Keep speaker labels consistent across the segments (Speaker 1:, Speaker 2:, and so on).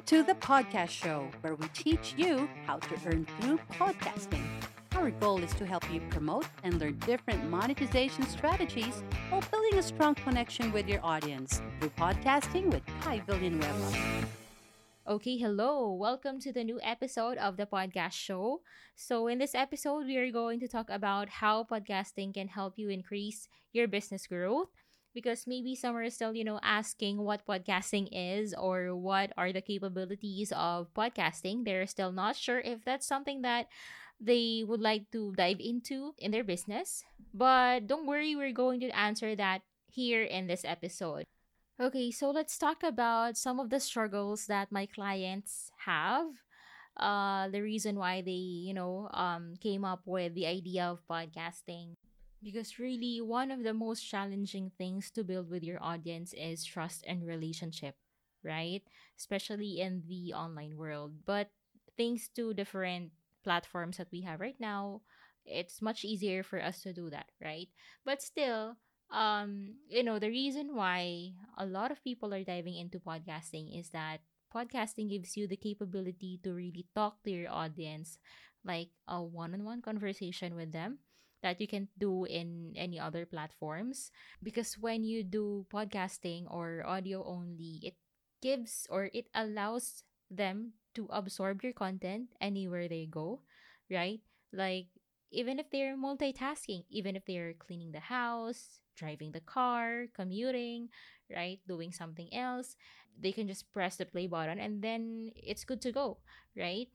Speaker 1: Welcome to the podcast show where we teach you how to earn through podcasting. Our goal is to help you promote and learn different monetization strategies while building a strong connection with your audience through podcasting with Kai Villanueva.
Speaker 2: Okay, hello. Welcome to the new episode of the podcast show. So, in this episode, we are going to talk about how podcasting can help you increase your business growth because maybe some are still, you know, asking what podcasting is or what are the capabilities of podcasting. They're still not sure if that's something that they would like to dive into in their business. But don't worry, we're going to answer that here in this episode. Okay, so let's talk about some of the struggles that my clients have. Uh, the reason why they, you know, um, came up with the idea of podcasting. Because really, one of the most challenging things to build with your audience is trust and relationship, right? Especially in the online world. But thanks to different platforms that we have right now, it's much easier for us to do that, right? But still, um, you know, the reason why a lot of people are diving into podcasting is that podcasting gives you the capability to really talk to your audience like a one-on-one conversation with them that you can do in any other platforms. Because when you do podcasting or audio only it gives or it allows them to absorb your content anywhere they go right? Like even if they're multitasking even if they're cleaning the house driving the car commuting right? Doing something else they can just press the play button and then it's good to go right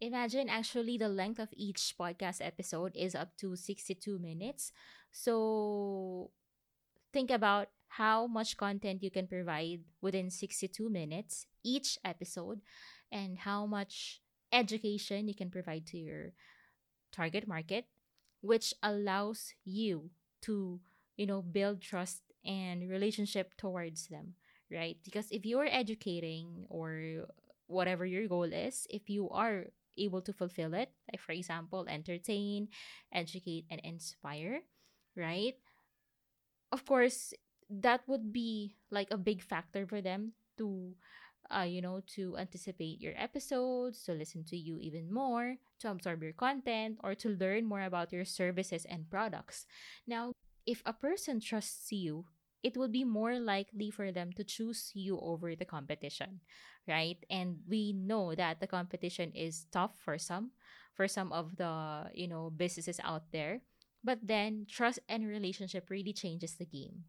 Speaker 2: Imagine actually the length of each podcast episode is up to 62 minutes. So think about how much content you can provide within 62 minutes each episode and how much education you can provide to your target market which allows you to you know build trust and relationship towards them right because if you're educating or whatever your goal is if you are able to fulfill it. Like, for example, entertain, educate, and inspire, right? Of course, that would be like a big factor for them to uh, you know, to anticipate your episodes, to listen to you even more, to absorb your content, or to learn more about your services and products. Now, if a person trusts you, it would be more likely for them to choose you over the competition, right? And we know that the competition is tough for some, for some of the, you know, businesses out there. But then trust and relationship really changes the game.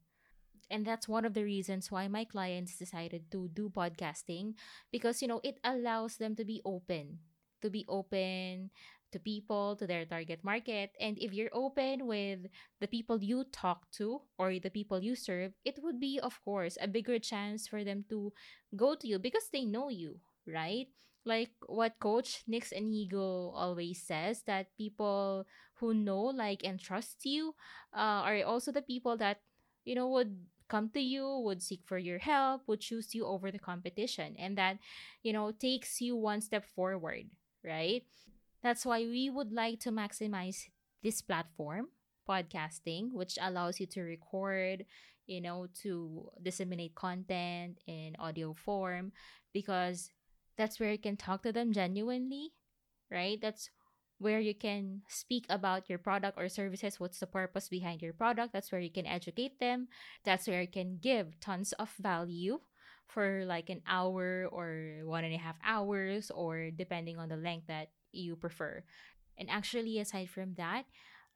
Speaker 2: And that's one of the reasons why my clients decided to do podcasting because, you know, it allows them to be open, to be open to people, to their target market. And if you're open with the people you talk to or the people you serve, it would be, of course, a bigger chance for them to go to you because they know you, right? Like what Coach Nix Inigo always says that people who know, like, and trust you uh, are also the people that, you know, would come to you, would seek for your help, would choose you over the competition. And that, you know, takes you one step forward, right? That's why we would like to maximize this platform, podcasting, which allows you to record, you know, to disseminate content in audio form because that's where you can talk to them genuinely, right? That's where you can speak about your product or services, what's the purpose behind your product. That's where you can educate them. That's where you can give tons of value for like an hour or one and a half hours, or depending on the length that you prefer. And actually, aside from that,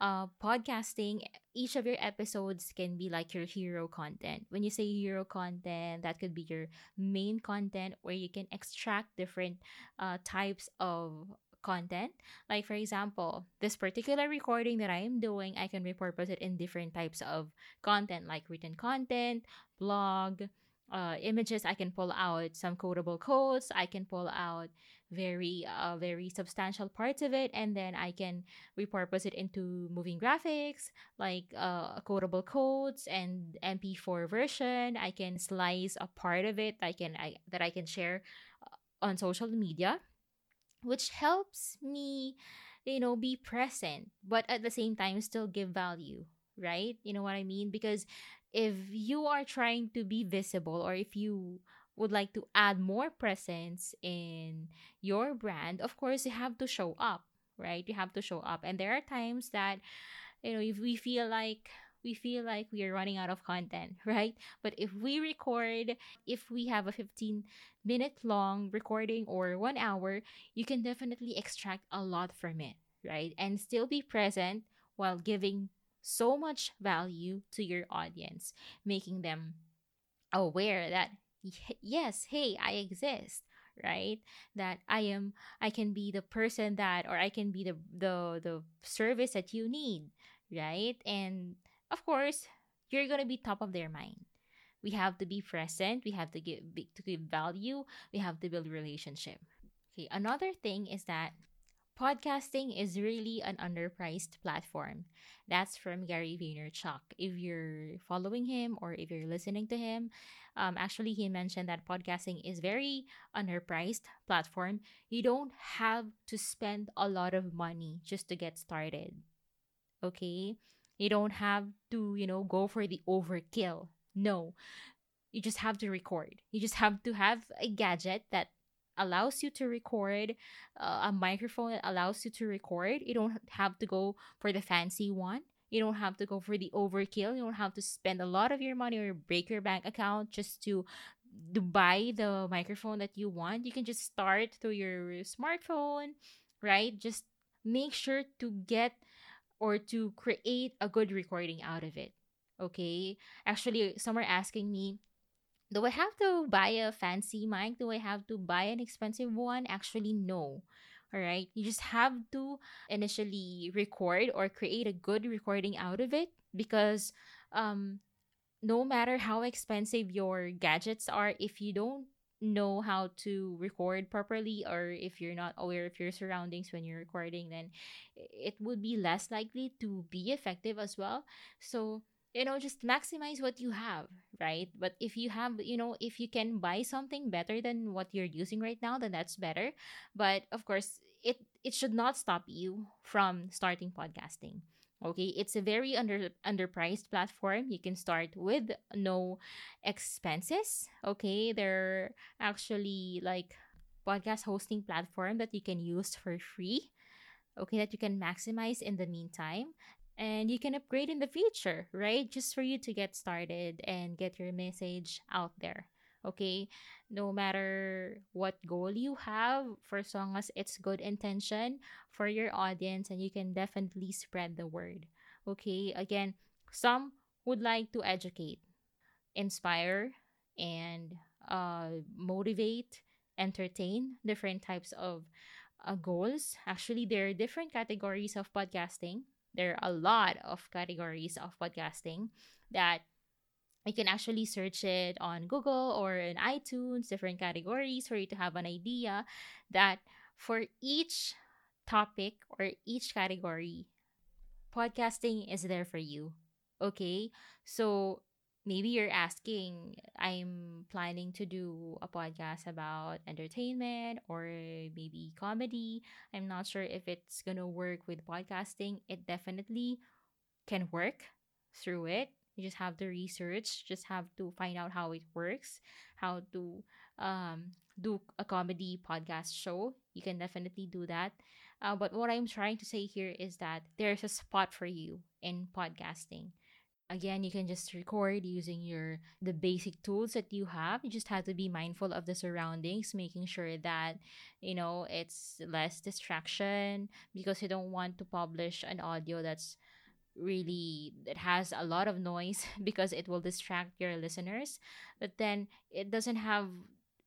Speaker 2: uh, podcasting, each of your episodes can be like your hero content. When you say hero content, that could be your main content where you can extract different uh, types of content. Like, for example, this particular recording that I am doing, I can repurpose it in different types of content, like written content, blog, uh, images. I can pull out some quotable quotes. I can pull out very uh, very substantial parts of it and then i can repurpose it into moving graphics like uh, quotable quotes and mp4 version. I can slice a part of it i can I, that i can share uh, on social media which helps me you know be present but at the same time still give value right? You know what i mean? Because if you are trying to be visible or if you would like to add more presence in your brand, of course, you have to show up, right? You have to show up. And there are times that, you know, if we feel like we feel like we are running out of content, right? But if we record, if we have a 15 minute long recording or one hour, you can definitely extract a lot from it, right? And still be present while giving so much value to your audience, making them aware that yes, hey, I exist, right? That I am I can be the person that or I can be the the the service that you need, right? And of course, you're going to be top of their mind. We have to be present, we have to give to give value, we have to build relationship. Okay, another thing is that podcasting is really an underpriced platform. That's from Gary Vaynerchuk. If you're following him or if you're listening to him, um, actually he mentioned that podcasting is very underpriced platform. You don't have to spend a lot of money just to get started. Okay? You don't have to, you know, go for the overkill. No. You just have to record. You just have to have a gadget that allows you to record uh, a microphone that allows you to record. You don't have to go for the fancy one. You don't have to go for the overkill. You don't have to spend a lot of your money or break your bank account just to buy the microphone that you want. You can just start through your smartphone right? Just make sure to get or to create a good recording out of it okay? Actually some are asking me do I have to buy a fancy mic? Do I have to buy an expensive one? Actually, no. All right. You just have to initially record or create a good recording out of it because um, no matter how expensive your gadgets are, if you don't know how to record properly or if you're not aware of your surroundings when you're recording, then it would be less likely to be effective as well. So, you know just maximize what you have right? But if you have you know if you can buy something better than what you're using right now then that's better. But of course it it should not stop you from starting podcasting okay? It's a very under underpriced platform. You can start with no expenses okay? They're actually like podcast hosting platform that you can use for free okay that you can maximize in the meantime and you can upgrade in the future, right? Just for you to get started and get your message out there. Okay, no matter what goal you have, for as long as it's good intention for your audience, and you can definitely spread the word. Okay, again, some would like to educate, inspire, and uh, motivate, entertain different types of uh, goals. Actually, there are different categories of podcasting there are a lot of categories of podcasting that you can actually search it on Google or in iTunes, different categories for you to have an idea that for each topic or each category, podcasting is there for you. Okay? So maybe you're asking i'm planning to do a podcast about entertainment or maybe comedy. I'm not sure if it's gonna work with podcasting. It definitely can work through it. You just have to research just have to find out how it works how to um, do a comedy podcast show. You can definitely do that. Uh, but what i'm trying to say here is that there's a spot for you in podcasting again you can just record using your the basic tools that you have. You just have to be mindful of the surroundings making sure that you know it's less distraction because you don't want to publish an audio that's really it has a lot of noise because it will distract your listeners. But then it doesn't have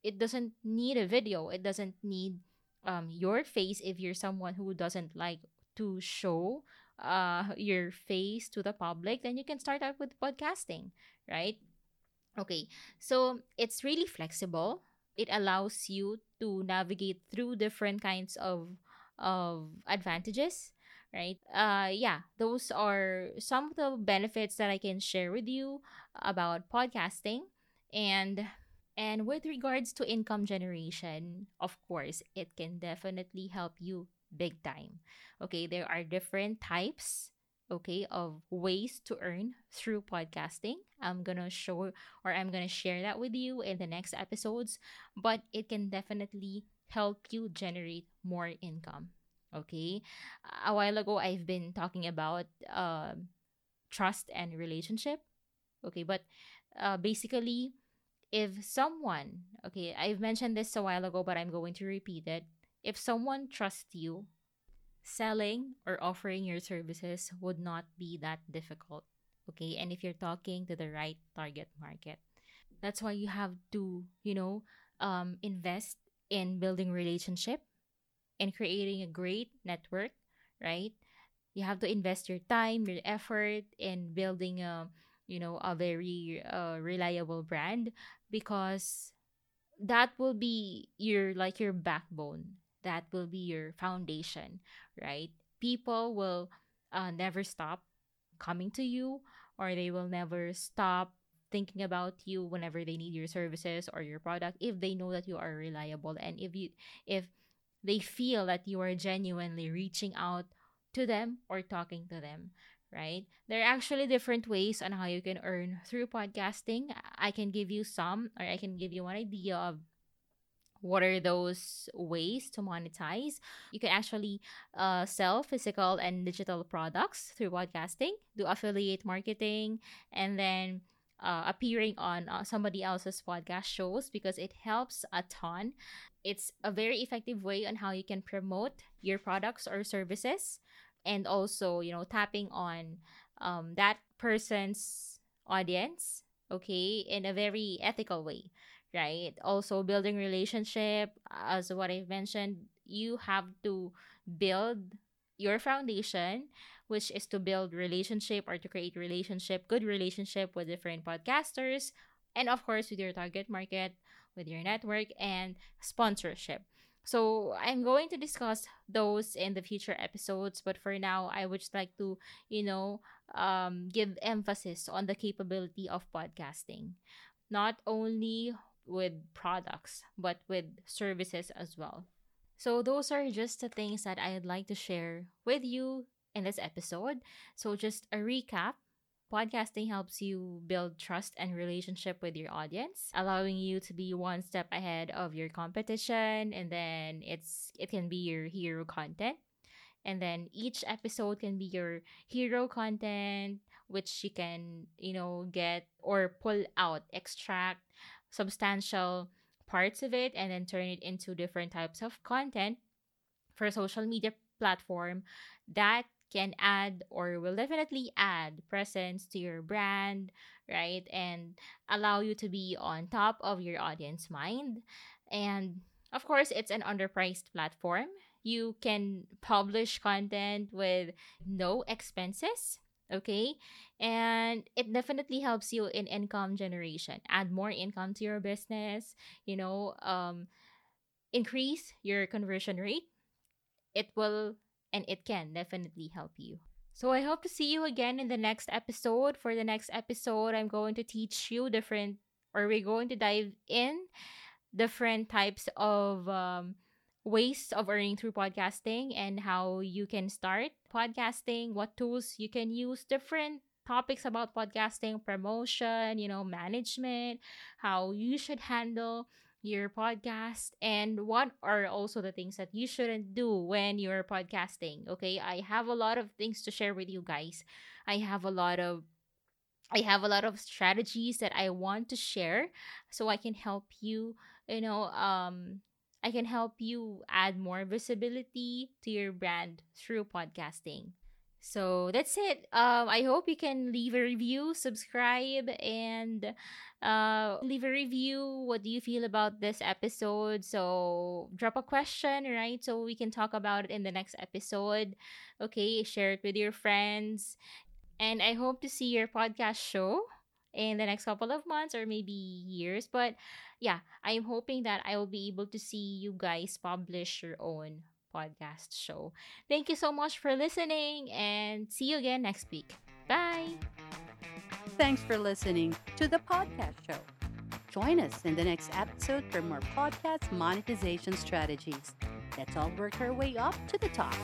Speaker 2: it doesn't need a video. It doesn't need um your face if you're someone who doesn't like to show uh, your face to the public, then you can start out with podcasting, right? Okay, so it's really flexible. It allows you to navigate through different kinds of of advantages, right? Uh, yeah, those are some of the benefits that I can share with you about podcasting, and and with regards to income generation, of course, it can definitely help you big time. Okay, there are different types okay, of ways to earn through podcasting. I'm to show or I'm to share that with you in the next episodes, but it can definitely help you generate more income. Okay. A while ago, I've been talking about uh, trust and relationship. Okay. But uh, basically, if someone, okay, I've mentioned this a while ago, but I'm going to repeat it. If someone trusts you, selling or offering your services would not be that difficult. Okay. And if you're talking to the right target market, that's why you have to, you know, um, invest in building relationship and creating a great network, right? You have to invest your time, your effort in building a, you know, a very uh, reliable brand because that will be your like your backbone. That will be your foundation, right? People will uh, never stop coming to you or they will never stop thinking about you whenever they need your services or your product if they know that you are reliable and if you if they feel that you are genuinely reaching out to them or talking to them right there are actually different ways on how you can earn through podcasting i can give you some or i can give you one idea of what are those ways to monetize you can actually uh, sell physical and digital products through podcasting do affiliate marketing and then uh, appearing on uh, somebody else's podcast shows because it helps a ton. It's a very effective way on how you can promote your products or services and also, you know, tapping on um, that person's audience, okay, in a very ethical way, right? Also, building relationship, as what I've mentioned, you have to build your foundation which is to build relationship or to create relationship, good relationship with different podcasters, and of course with your target market, with your network, and sponsorship. So I'm going to discuss those in the future episodes, but for now, I would just like to, you know, um, give emphasis on the capability of podcasting, not only with products, but with services as well. So those are just the things that I'd like to share with you in this episode. So, just a recap podcasting helps you build trust and relationship with your audience allowing you to be one step ahead of your competition and then it's it can be your hero content and then each episode can be your hero content which you can you know get or pull out extract substantial parts of it and then turn it into different types of content for social media platform that can add or will definitely add presence to your brand, right? And allow you to be on top of your audience mind. And of course, it's an underpriced platform. You can publish content with no expenses, okay? And it definitely helps you in income generation. Add more income to your business, you know, um increase your conversion rate. It will and it can definitely help you. So I hope to see you again in the next episode. For the next episode, I'm going to teach you different, or we're going to dive in different types of um, ways of earning through podcasting and how you can start podcasting, what tools you can use, different topics about podcasting, promotion, you know, management, how you should handle your podcast and what are also the things that you shouldn't do when you're podcasting okay? I have a lot of things to share with you guys. I have a lot of i have a lot of strategies that i want to share so i can help you you know um i can help you add more visibility to your brand through podcasting so that's it. Um, I hope you can leave a review, subscribe, and uh, leave a review. What do you feel about this episode? So drop a question, right? So we can talk about it in the next episode. Okay, share it with your friends. And I hope to see your podcast show in the next couple of months or maybe years. But yeah, I'm hoping that I will be able to see you guys publish your own podcast show. Thank you so much for listening and see you again next week. Bye.
Speaker 1: Thanks for listening to the podcast show. Join us in the next episode for more podcast monetization strategies. Let's all work our way up to the top.